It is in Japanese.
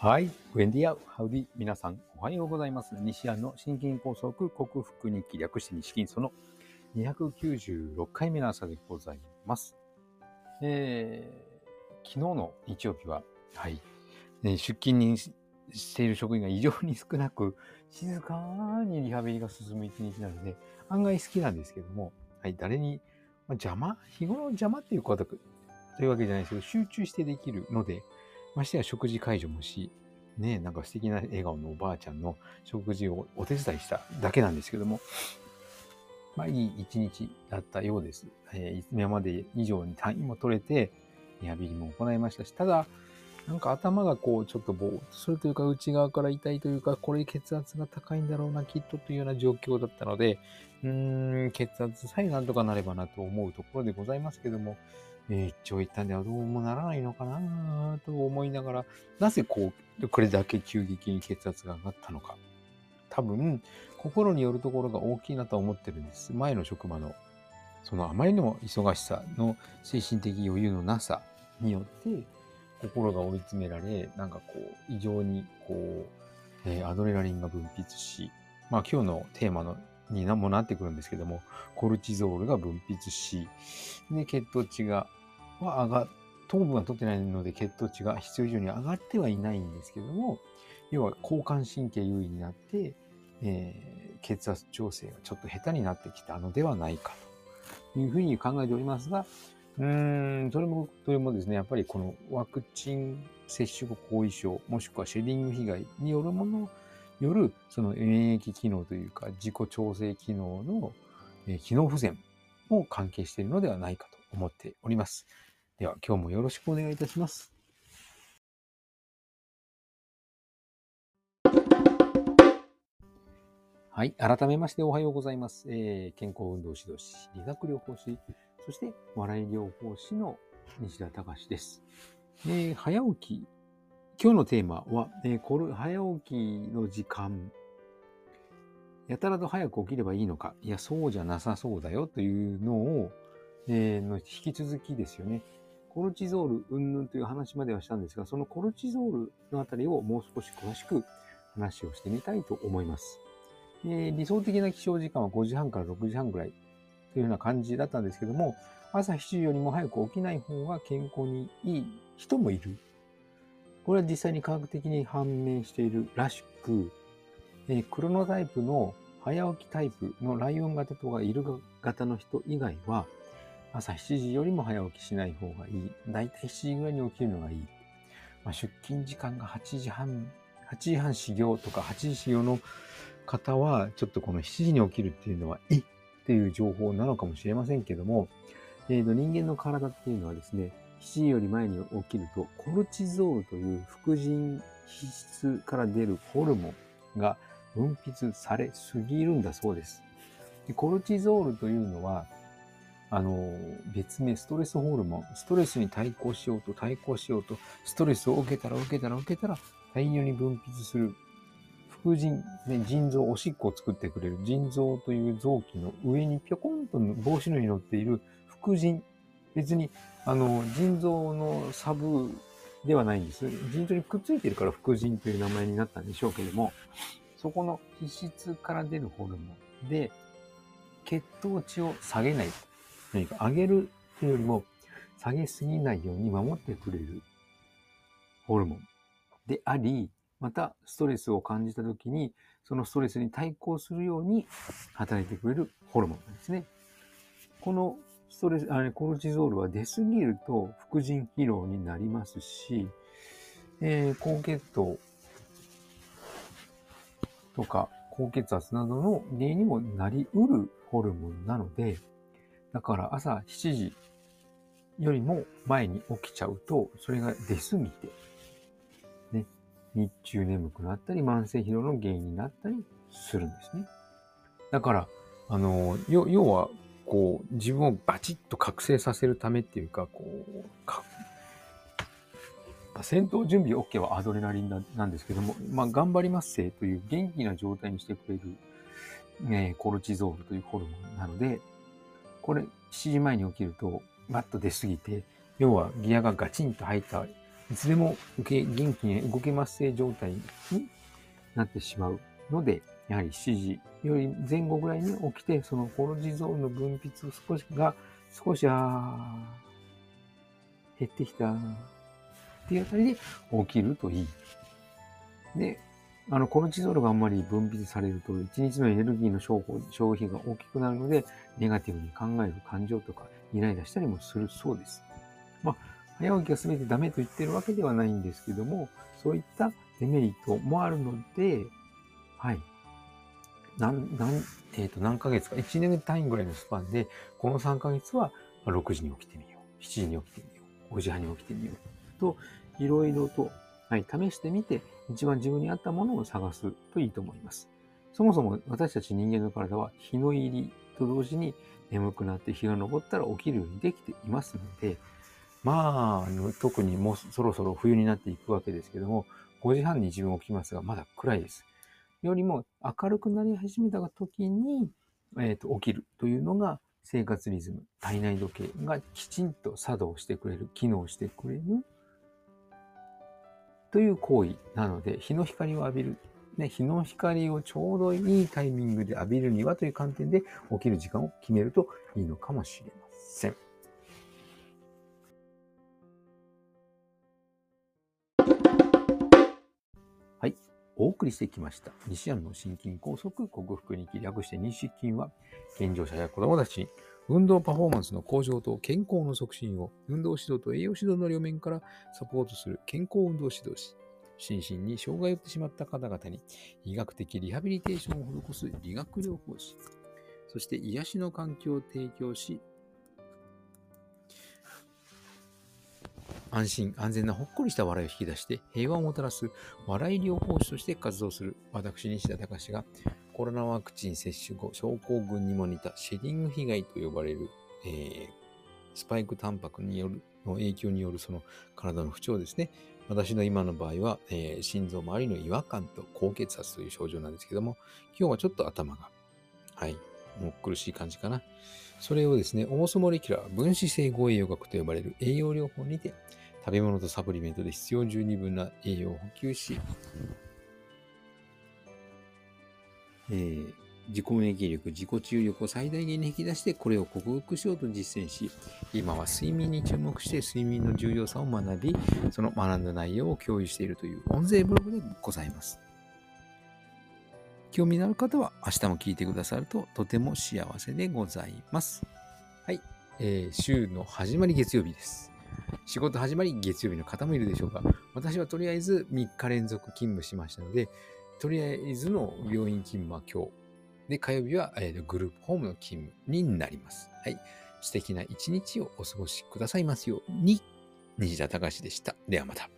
はい。ウェンディア、ハウディ、皆さん、おはようございます。西安の心筋梗塞克服日記略して西筋その296回目の朝でございます。えー、昨日の日曜日は、はい、えー出勤にしている職員が異常に少なく、静かにリハビリが進む一日なので、案外好きなんですけども、はい、誰に、まあ、邪魔？日頃邪魔っていうことというわけじゃないですけど、集中してできるので、ましてや食事介助もし、ね、なんか素敵な笑顔のおばあちゃんの食事をお手伝いしただけなんですけども、まあいい一日だったようです。えー今まで以上に単位も取れて、リハビリも行いましたし、ただ、なんか頭がこうちょっとぼーっとするというか内側から痛いというか、これ血圧が高いんだろうな、きっとというような状況だったので、うーん、血圧さえなんとかなればなと思うところでございますけども、え一長一短ではどうもならないのかなと思いながら、なぜこう、これだけ急激に血圧が上がったのか。多分、心によるところが大きいなとは思ってるんです。前の職場の、そのあまりにも忙しさの精神的余裕のなさによって、心が追い詰められ、なんかこう、異常にこう、えーアドレナリンが分泌し、まあ今日のテーマのになもなってくるんですけども、コルチゾールが分泌し、で、血糖値が、は上が、糖分は取ってないので血糖値が必要以上に上がってはいないんですけども、要は交感神経優位になって、えー血圧調整がちょっと下手になってきたのではないかというふうに考えておりますが、うーん、それも、それもですね、やっぱりこのワクチン接種後後遺症、もしくはシェディング被害によるものに、よる、その免疫機能というか、自己調整機能の、機能不全も関係しているのではないかと思っております。では、今日もよろしくお願いいたします。はい。改めましておはようございます。えー健康運動指導士、理学療法士、そして笑い療法士の西田隆です。えー早起き。今日のテーマは、えー早起きの時間。やたらと早く起きればいいのか。いや、そうじゃなさそうだよというのを、えーの引き続きですよね。コルチゾール云々という話まではしたんですが、そのコルチゾールのあたりをもう少し詳しく話をしてみたいと思います。えー理想的な起床時間は5時半から6時半ぐらいというような感じだったんですけども、朝7時よりも早く起きない方が健康にいい人もいる。これは実際に科学的に判明しているらしく、えークロノタイプの早起きタイプのライオン型とかイルカ型の人以外は、朝7時よりも早起きしない方がいい。だいたい7時ぐらいに起きるのがいい。まあ、出勤時間が8時半、8時半始業とか8時始業の方は、ちょっとこの7時に起きるっていうのは、えっていう情報なのかもしれませんけども、えーと人間の体っていうのはですね、7時より前に起きると、コルチゾールという副腎皮質から出るホルモンが分泌されすぎるんだそうです。でコルチゾールというのは、あの、別名ストレスホルモン。ストレスに対抗しようと対抗しようと、ストレスを受けたら受けたら受けたら、大量に分泌する副腎、ね、腎臓、おしっこを作ってくれる腎臓という臓器の上にぴょこんと帽子のように乗っている副腎。別に、あの、腎臓のサブではないんです。腎臓にくっついてるから副腎という名前になったんでしょうけども、そこの皮質から出るホルモンで、血糖値を下げない。何か上げるというよりも、下げすぎないように守ってくれるホルモンであり、またストレスを感じたときに、そのストレスに対抗するように働いてくれるホルモンなんですね。このストレス、あれ、コルチゾールは出すぎると副腎疲労になりますし、えー高血糖とか高血圧などの原因にもなりうるホルモンなので、だから朝7時よりも前に起きちゃうと、それが出すぎて、ね、日中眠くなったり、慢性疲労の原因になったりするんですね。だから、あの、要は、こう、自分をバチッと覚醒させるためっていうか、こう、か戦闘準備 OK はアドレナリンななんですけども、まあ、頑張りますせという元気な状態にしてくれる、ね、コルチゾールというホルモンなので、これ7時前に起きると、バッと出すぎて、要はギアがガチンと入ったいつでも受け元気に動けます性状態になってしまうので、やはり7時より前後ぐらいに起きて、そのコロジゾールの分泌を少しが、少し、あ減ってきたっていうあたりで起きるといい。で、あの、コルチゾールがあんまり分泌されると、1日のエネルギーの消費が大きくなるので、ネガティブに考える感情とか、イライラしたりもするそうです。まあ、早起きが全てダメと言ってるわけではないんですけども、そういったデメリットもあるので、はい。何、何、えっ、ー、と、何ヶ月か、1年単位ぐらいのスパンで、この3ヶ月は6時に起きてみよう。7時に起きてみよう。5時半に起きてみよう。と、いろいろと、はい、試してみて、一番自分に合ったものを探すといいと思います。そもそも私たち人間の体は日の入りと同時に眠くなって日が昇ったら起きるようにできていますので、まあ、特にもうそろそろ冬になっていくわけですけども、5時半に自分起きますが、まだ暗いです。よりも明るくなり始めた時に、えーと、起きるというのが生活リズム、体内時計がきちんと作動してくれる、機能してくれるという行為なので、日の光を浴びる、ね、日の光をちょうどいいタイミングで浴びるにはという観点で起きる時間を決めるといいのかもしれません。お送りしてきました。西安の心筋梗塞克服に気略して西筋は、健常者や子供たちに運動パフォーマンスの向上と健康の促進を運動指導と栄養指導の両面からサポートする健康運動指導士、心身に障害を負ってしまった方々に医学的リハビリテーションを施す理学療法士、そして癒しの環境を提供し、安心、安全なほっこりした笑いを引き出して平和をもたらす笑い療法士として活動する私、西田隆がコロナワクチン接種後、症候群にも似たシェディング被害と呼ばれる、えー、スパイクタンパクによるの影響によるその体の不調ですね。私の今の場合は、えー、心臓周りの違和感と高血圧という症状なんですけども、今日はちょっと頭が、はい、もう苦しい感じかな。それをですね、オーソモレキュラー分子整合栄養学と呼ばれる栄養療法にて、食べ物とサプリメントで必要十二分な栄養を補給し、えー、自己免疫力、自己治癒力を最大限に引き出して、これを克服しようと実践し、今は睡眠に注目して睡眠の重要さを学び、その学んだ内容を共有しているという音声ブログでございます。興味のある方は明日も聞いてくださるととても幸せでございます。はい。えー、週の始まり月曜日です。仕事始まり月曜日の方もいるでしょうか。私はとりあえず3日連続勤務しましたので、とりあえずの病院勤務は今日。で、火曜日は、えー、グループホームの勤務になります。はい。素敵な一日をお過ごしくださいますように、西田隆でした。ではまた。